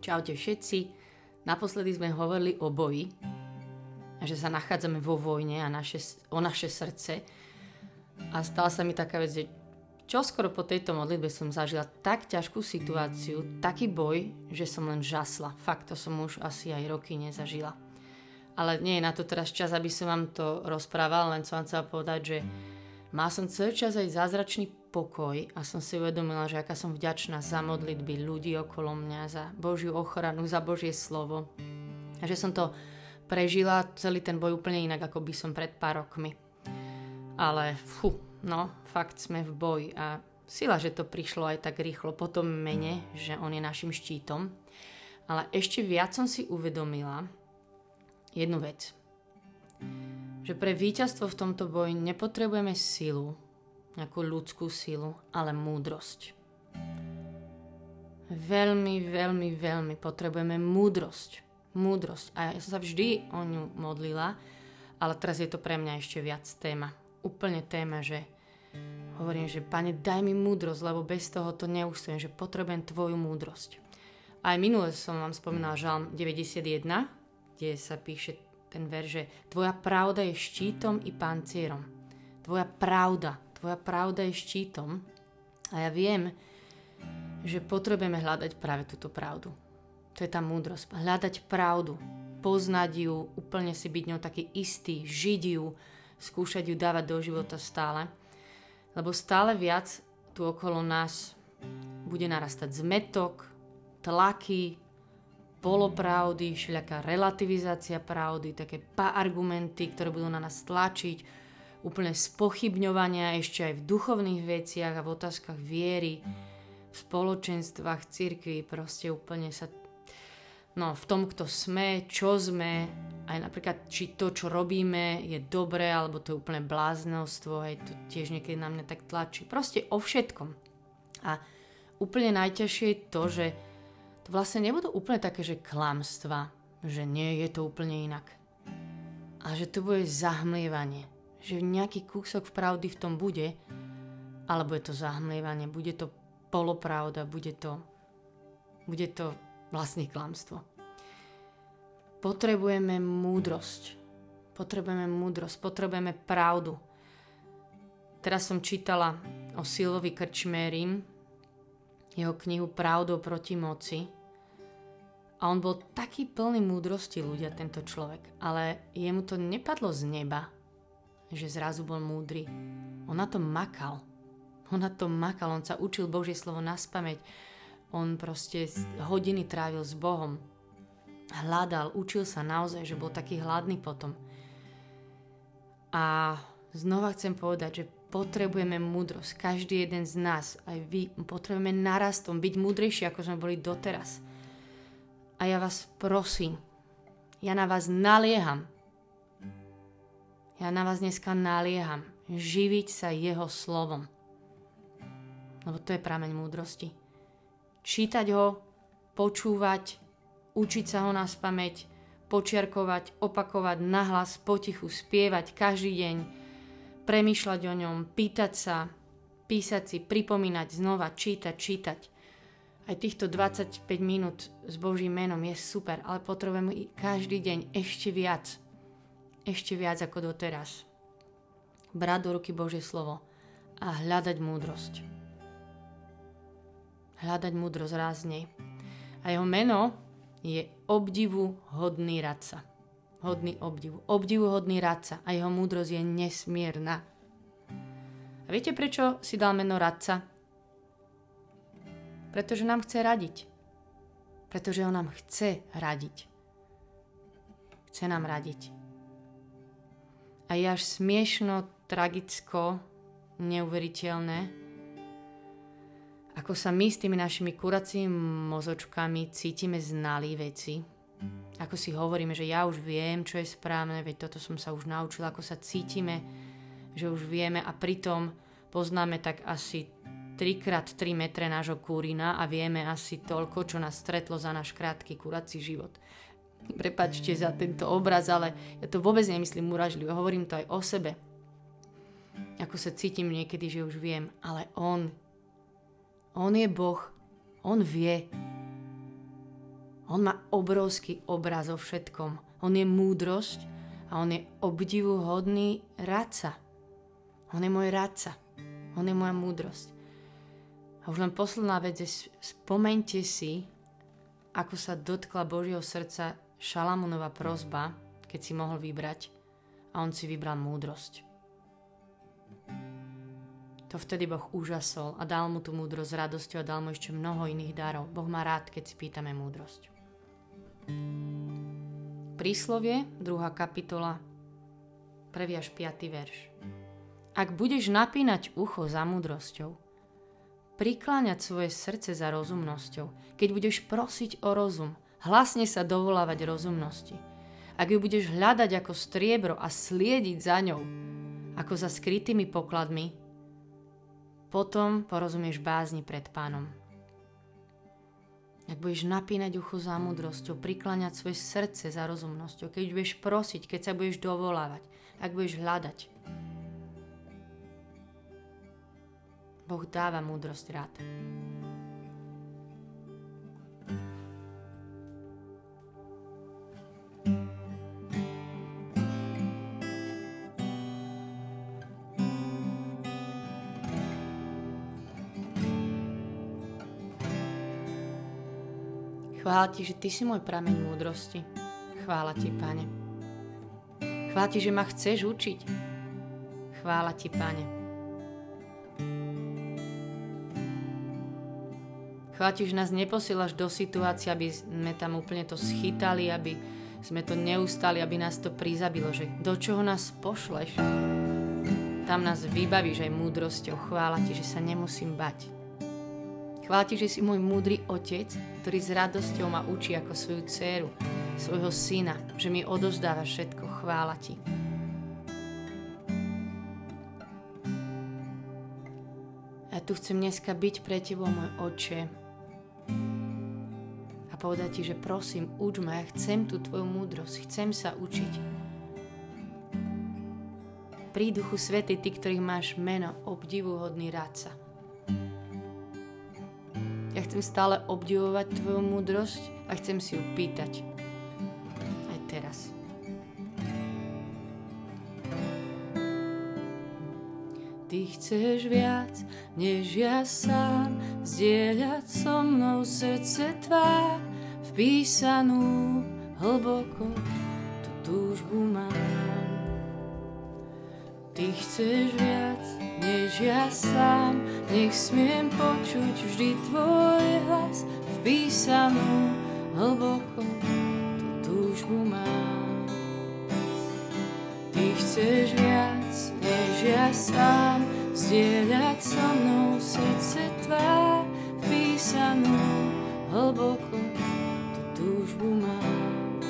Čaute všetci. Naposledy sme hovorili o boji a že sa nachádzame vo vojne a naše, o naše srdce. A stala sa mi taká vec, že čoskoro po tejto modlitbe som zažila tak ťažkú situáciu, taký boj, že som len žasla. Fakt, to som už asi aj roky nezažila. Ale nie je na to teraz čas, aby som vám to rozprával, len som vám chcela povedať, že má som celý čas aj zázračný pokoj a som si uvedomila, že aká som vďačná za modlitby ľudí okolo mňa, za Božiu ochranu, za Božie slovo. A že som to prežila celý ten boj úplne inak, ako by som pred pár rokmi. Ale fú, no, fakt sme v boji a sila, že to prišlo aj tak rýchlo po tom mene, že on je našim štítom. Ale ešte viac som si uvedomila jednu vec. Že pre víťazstvo v tomto boji nepotrebujeme silu, nejakú ľudskú silu, ale múdrosť. Veľmi, veľmi, veľmi potrebujeme múdrosť. Múdrosť. A ja som sa vždy o ňu modlila, ale teraz je to pre mňa ešte viac téma. Úplne téma, že hovorím, že pane, daj mi múdrosť, lebo bez toho to neustojím, že potrebujem tvoju múdrosť. Aj minule som vám spomínala žalm 91, kde sa píše ten ver, že tvoja pravda je štítom i pancierom. Tvoja pravda, tvoja pravda je štítom a ja viem, že potrebujeme hľadať práve túto pravdu. To je tá múdrosť. Hľadať pravdu, poznať ju, úplne si byť ňou taký istý, žiť ju, skúšať ju dávať do života stále. Lebo stále viac tu okolo nás bude narastať zmetok, tlaky, polopravdy, všelijaká relativizácia pravdy, také argumenty, ktoré budú na nás tlačiť, úplne spochybňovania ešte aj v duchovných veciach a v otázkach viery, v spoločenstvách, cirkvi, proste úplne sa no, v tom, kto sme, čo sme, aj napríklad, či to, čo robíme, je dobré, alebo to je úplne bláznostvo, aj to tiež niekedy na mňa tak tlačí. Proste o všetkom. A úplne najťažšie je to, že vlastne nebudú úplne také, že klamstva, že nie, je to úplne inak. A že to bude zahmlievanie že nejaký kúsok pravdy v tom bude, alebo je to zahmlievanie, bude to polopravda, bude to, bude to vlastne klamstvo. Potrebujeme múdrosť. Potrebujeme múdrosť, potrebujeme pravdu. Teraz som čítala o Silvovi Krčmérim, jeho knihu Pravdou proti moci. A on bol taký plný múdrosti ľudia, tento človek. Ale jemu to nepadlo z neba, že zrazu bol múdry. On na tom makal. On na tom makal, on sa učil Božie slovo na spameť. On proste hodiny trávil s Bohom. Hľadal, učil sa naozaj, že bol taký hladný potom. A znova chcem povedať, že potrebujeme múdrosť. Každý jeden z nás, aj vy, potrebujeme narastom, byť múdrejší, ako sme boli doteraz. A ja vás prosím, ja na vás nalieham, ja na vás dneska nalieham živiť sa jeho slovom. Lebo to je prameň múdrosti. Čítať ho, počúvať, učiť sa ho na spameť, počiarkovať, opakovať nahlas, potichu, spievať každý deň, premýšľať o ňom, pýtať sa, písať si, pripomínať znova, čítať, čítať. Aj týchto 25 minút s Božím menom je super, ale potrebujeme každý deň ešte viac ešte viac ako doteraz. Brať do ruky Božie slovo a hľadať múdrosť. Hľadať múdrosť ráznej. A jeho meno je obdivu hodný radca. Hodný obdivu. Obdivu hodný radca a jeho múdrosť je nesmierna. A viete, prečo si dal meno radca? Pretože nám chce radiť. Pretože on nám chce radiť. Chce nám radiť a je až smiešno, tragicko, neuveriteľné, ako sa my s tými našimi kuracími mozočkami cítime znalí veci. Ako si hovoríme, že ja už viem, čo je správne, veď toto som sa už naučila, ako sa cítime, že už vieme a pritom poznáme tak asi 3x3 metre nášho kúrina a vieme asi toľko, čo nás stretlo za náš krátky kurací život. Prepačte za tento obraz, ale ja to vôbec nemyslím uražlivo. Hovorím to aj o sebe. Ako sa cítim niekedy, že už viem. Ale On, On je Boh. On vie. On má obrovský obraz o všetkom. On je múdrosť a on je obdivuhodný radca. On je môj radca. On je moja múdrosť. A už len posledná vec je, spomente si, ako sa dotkla Božieho srdca Šalamúnova prozba, keď si mohol vybrať a on si vybral múdrosť. To vtedy Boh úžasol a dal mu tú múdrosť s radosťou a dal mu ešte mnoho iných darov. Boh má rád, keď si pýtame múdrosť. Príslovie, 2. kapitola, 1. až 5. verš. Ak budeš napínať ucho za múdrosťou, prikláňať svoje srdce za rozumnosťou, keď budeš prosiť o rozum, hlasne sa dovolávať rozumnosti. Ak ju budeš hľadať ako striebro a sliediť za ňou, ako za skrytými pokladmi, potom porozumieš bázni pred pánom. Ak budeš napínať ucho za múdrosťou, prikláňať svoje srdce za rozumnosťou, keď budeš prosiť, keď sa budeš dovolávať, ak budeš hľadať. Boh dáva múdrosť rád. Chvála ti, že ty si môj prameň múdrosti. Chvála ti, pane. Chvála ti, že ma chceš učiť. Chvála ti, pane. Chvála ti, že nás neposielaš do situácie, aby sme tam úplne to schytali, aby sme to neustali, aby nás to prizabilo, že do čoho nás pošleš, tam nás vybavíš aj múdrosťou. Chvála ti, že sa nemusím bať. Chvála ti, že si môj múdry otec, ktorý s radosťou ma učí ako svoju dceru, svojho syna, že mi odozdáva všetko. Chvála ti. Ja tu chcem dneska byť pre tebou, môj oče, povedať ti, že prosím, uč ma, ja chcem tú tvoju múdrosť, chcem sa učiť. Pri Duchu Svety, ty, ktorých máš meno, obdivuhodný rádca. Ja chcem stále obdivovať tvoju múdrosť a chcem si ju pýtať. Aj teraz. Ty chceš viac, než ja sám, zdieľať so mnou srdce tvár, vpísanú hlboko, tú túžbu mám. Ty chceš viac, než ja sám, nech smiem počuť vždy tvoj hlas, vpísanú hlboko, tú túžbu mám. Ty chceš viac, než ja sám, zdieľať so mnou srdce tvá, vpísanú hlboko, túžbu mám.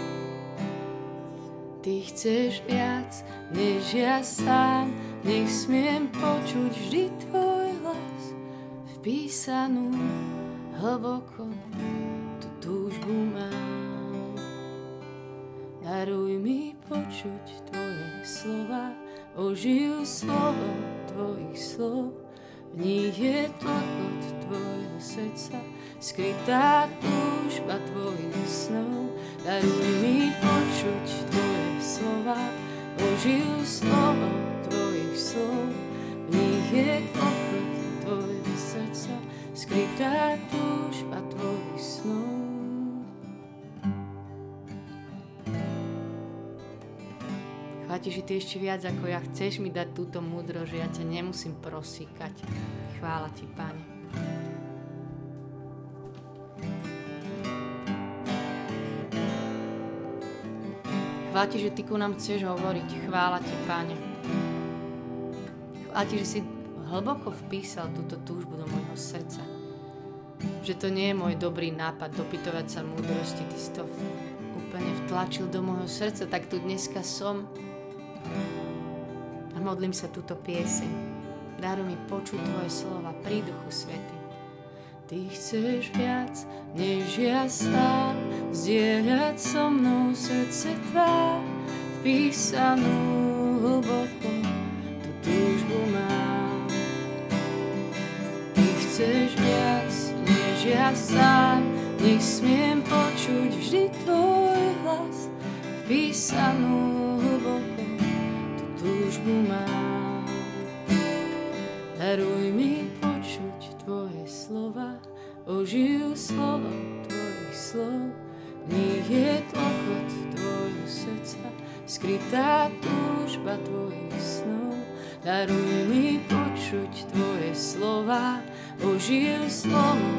Ty chceš viac, než ja sám, nech smiem počuť vždy tvoj hlas, vpísanú hlboko, tú túžbu mám. Daruj mi počuť tvoje slova, ožijú slovo tvojich slov, v nich je tlakot tvojho srdca, skrytá túžba tvojich snov. Daruj mi počuť tvoje slova, ožijú slovo tvojich slov, v nich je klopot tvojho srdca, skrytá túžba tvojich snov. Chváti, že ty ešte viac ako ja chceš mi dať túto múdro, že ja ťa nemusím prosíkať. Chvála ti, Pane. Chvála ti, že ty ku nám chceš hovoriť. Chvála ti, Pane. A ti, že si hlboko vpísal túto túžbu do môjho srdca. Že to nie je môj dobrý nápad dopytovať sa múdrosti, ty si to úplne vtlačil do môjho srdca, tak tu dneska som a modlím sa túto pieseň. Daru mi počuť tvoje slova pri duchu svety. Ty chceš viac, než ja sám, zdieľať so mnou srdce tvá, vpísanú hlboko túžbu mám. Ty chceš viac, než ja sám, nech smiem počuť vždy tvoj hlas, vpísanú hlboko, tú túžbu mám. Daruj mi ožijú slovo tvojich slov, v nich je tlokot tvojho srdca, skrytá túžba tvojich snov. Daruj mi počuť tvoje slova, ožijú slovo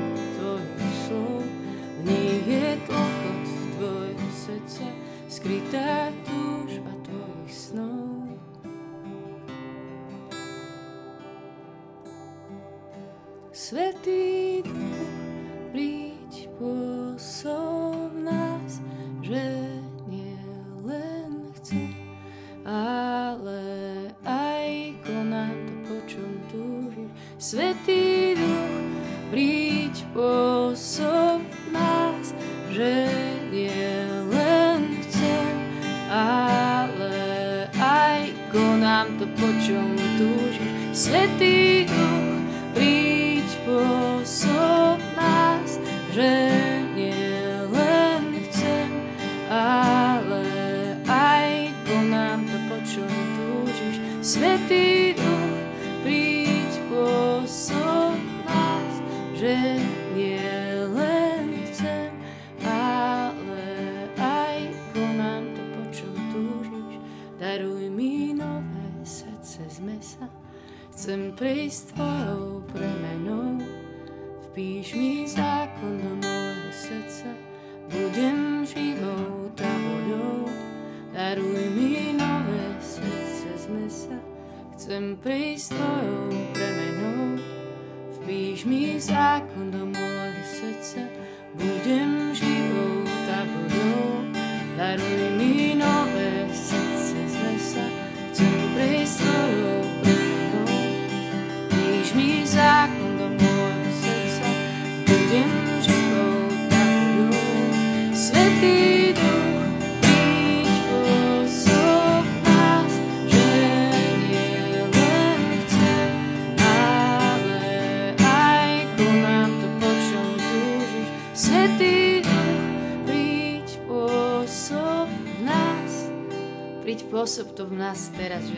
nás teraz, že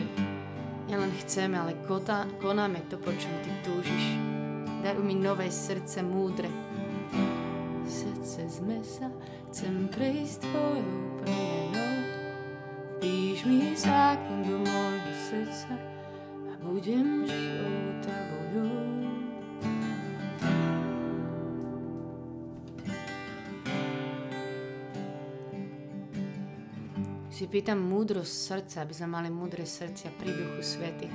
Nielen chceme, ale kota, konáme to, po čom Ty túžiš. Daruj mi nové srdce múdre. Srdce z mesa, chcem prejsť Tvojou premenou. Píš mi zákon do môjho srdca a budem života voľou. Si pýtam múdrosť srdca, aby sme mali múdre srdcia pri duchu svety.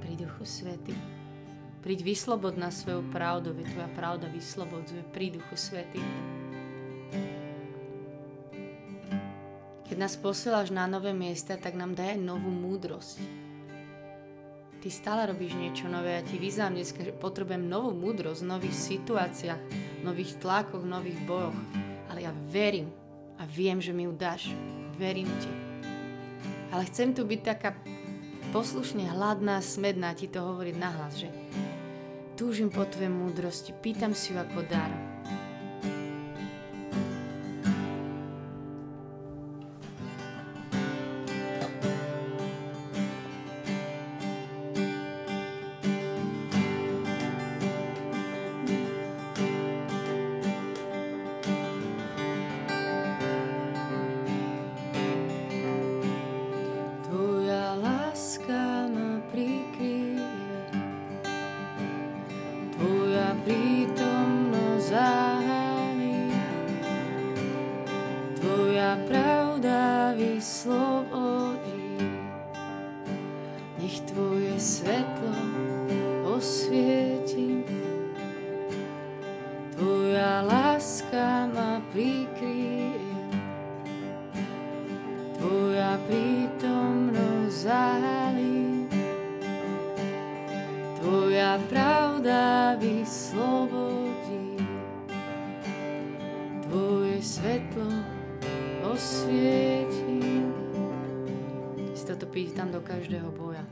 Pri duchu svety. Príď vyslobod na svoju pravdu, veď tvoja pravda vyslobodzuje pri duchu svety. Keď nás posielaš na nové miesta, tak nám daj novú múdrosť ty stále robíš niečo nové. Ja ti vyzám dneska, že potrebujem novú múdrosť v nových situáciách, nových tlakoch, nových bojoch. Ale ja verím a viem, že mi ju dáš. Verím ti. Ale chcem tu byť taká poslušne hladná, smedná, ti to hovoriť nahlas, že túžim po tvojej múdrosti, pýtam si ju ako dar. Osvieti. vstúpiť tam do každého boja.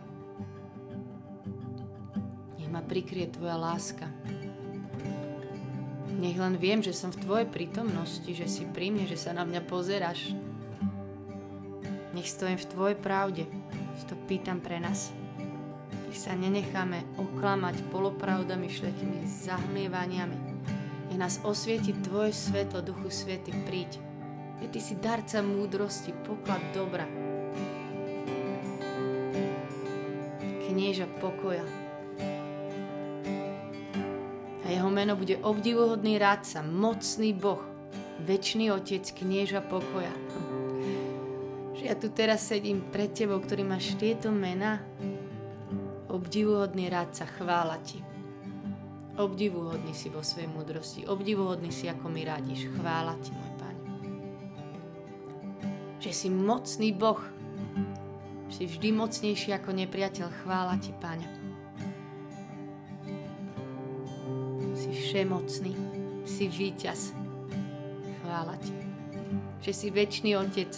Nech ma prikrie Tvoja láska. Nech len viem, že som v Tvojej prítomnosti, že si pri mne, že sa na mňa pozeráš. Nech stojím v Tvojej pravde. Si to pýtam pre nás. Nech sa nenecháme oklamať polopravdami, všetkými zahmievaniami. Nech nás osvieti Tvoje svetlo, Duchu Svety, príď. Je Ty si darca múdrosti, poklad dobra. Knieža pokoja, jeho meno bude obdivuhodný rádca, mocný Boh, väčší Otec, knieža pokoja. Že ja tu teraz sedím pred Tebou, ktorý máš tieto mena, obdivuhodný rádca, chvála Ti. Obdivuhodný si vo svojej múdrosti, obdivuhodný si, ako mi radíš. Chvála Ti, môj. Že si mocný Boh, si vždy mocnejší ako nepriateľ. Chvála Ti, Páne. všemocný, si víťaz. Chvála Ti, že si väčší Otec,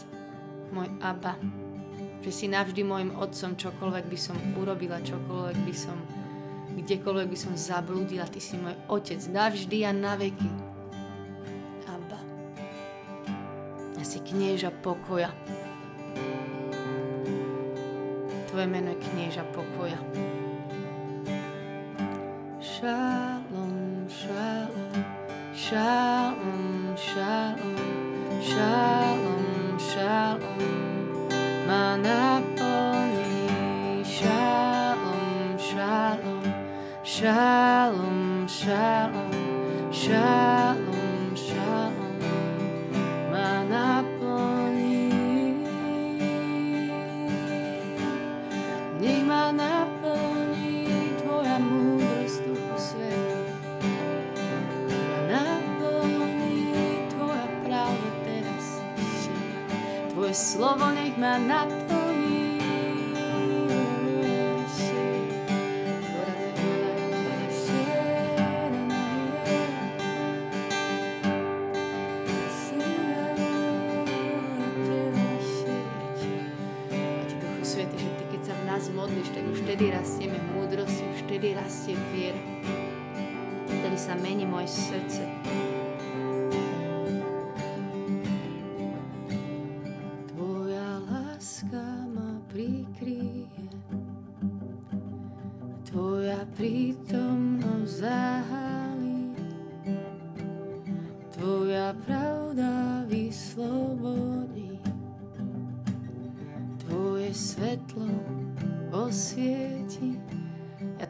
môj Abba, že si navždy môjim Otcom, čokoľvek by som urobila, čokoľvek by som, kdekoľvek by som zablúdila, Ty si môj Otec, navždy a na veky. Si knieža pokoja. Tvoje meno je knieža pokoja. Shalom. shalom, shalom, shalom, shalom, shalom. Manaponi, shalom, shalom, shalom, shalom, shalom. Slovo nech ma naplní.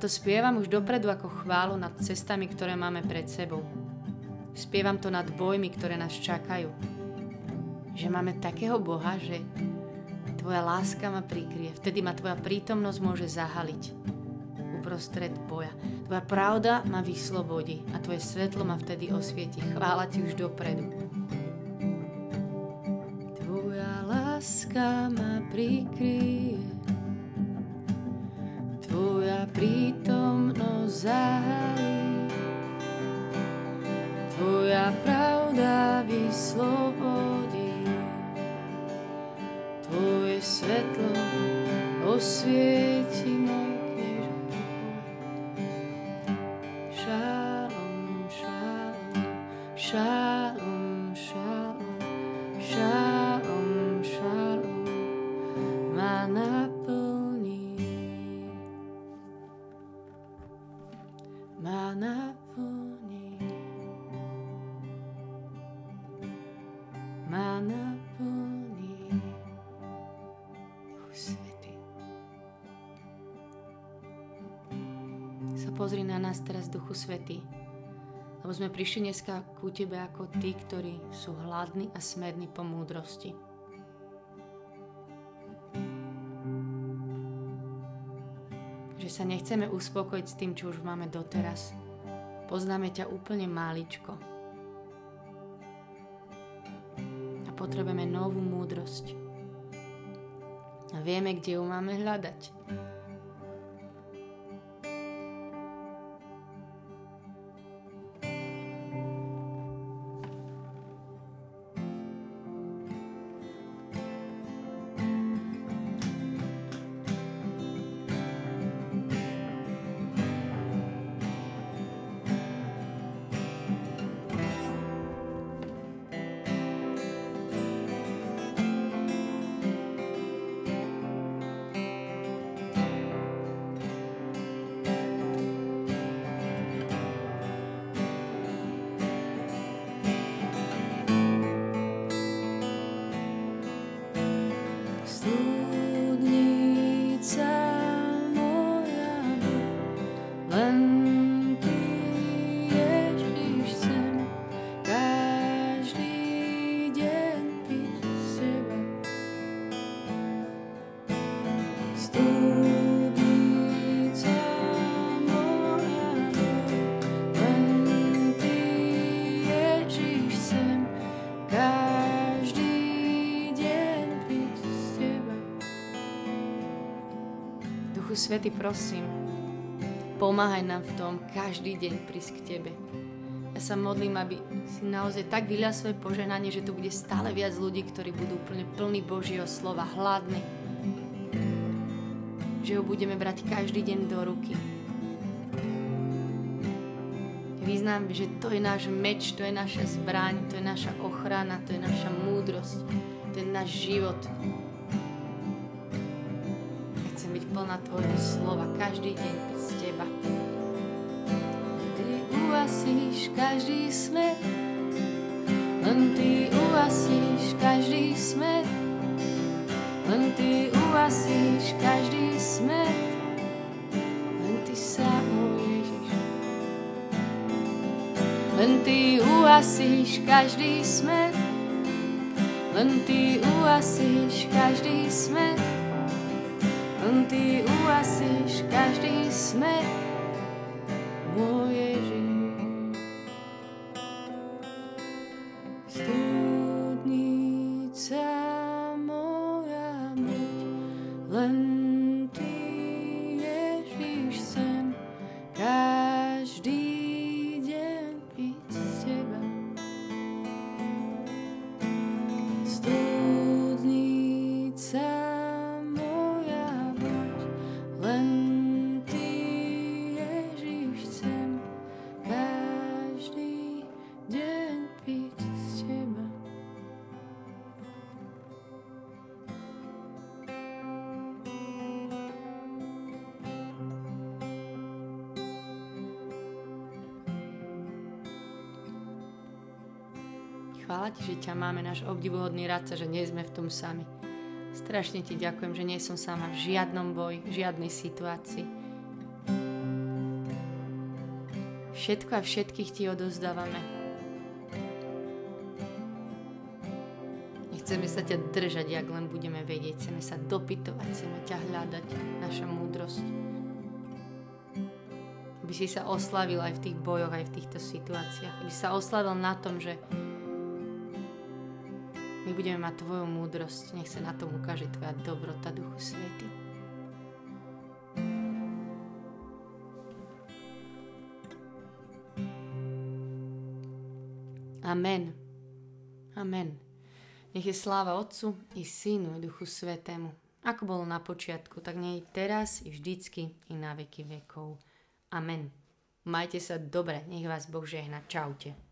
To spievam už dopredu ako chválu nad cestami, ktoré máme pred sebou. Spievam to nad bojmi, ktoré nás čakajú. Že máme takého Boha, že Tvoja láska ma prikrie. Vtedy ma Tvoja prítomnosť môže zahaliť uprostred boja. Tvoja pravda ma vyslobodí a Tvoje svetlo ma vtedy osvieti. Chvála Ti už dopredu. Tvoja láska ma prikrie prítomnosť zahalí, Tvoja pravda vyslobodí, Tvoje svetlo osvieti Duchu. Lebo sme prišli dneska ku Tebe ako tí, ktorí sú hladní a smední po múdrosti. že sa nechceme uspokojiť s tým, čo už máme doteraz. Poznáme ťa úplne máličko. A potrebujeme novú múdrosť. A vieme, kde ju máme hľadať. Duchu Svety, prosím, pomáhaj nám v tom každý deň prísť k Tebe. Ja sa modlím, aby si naozaj tak vylial svoje poženanie, že tu bude stále viac ľudí, ktorí budú úplne plní Božieho slova, hladní. Že ho budeme brať každý deň do ruky. Vyznám, že to je náš meč, to je naša zbraň, to je naša ochrana, to je naša múdrosť, to je náš život, plná Tvojho slova každý deň z Teba. Ty uasíš každý smet, len Ty uasíš každý smet, len Ty uasíš každý smet, len Ty sám, Ježiš. Len Ty uasíš každý smet, len Ty uasíš každý smet, Ty uasíš každý smet, môj Chvála ti, že ťa máme, náš obdivuhodný radca, že nie sme v tom sami. Strašne ti ďakujem, že nie som sama v žiadnom boji, v žiadnej situácii. Všetko a všetkých ti odozdávame. Nechceme sa ťa držať, ak len budeme vedieť. Chceme sa dopytovať, chceme ťa hľadať, naša múdrosť. Aby si sa oslavil aj v tých bojoch, aj v týchto situáciách. Aby sa oslavil na tom, že budeme mať Tvoju múdrosť, nech sa na tom ukáže Tvoja dobrota, Duchu Svety. Amen. Amen. Nech je sláva Otcu i Synu i Duchu Svetému. Ako bolo na počiatku, tak nie teraz i vždycky i na veky vekov. Amen. Majte sa dobre, nech vás Boh žehna. Čaute.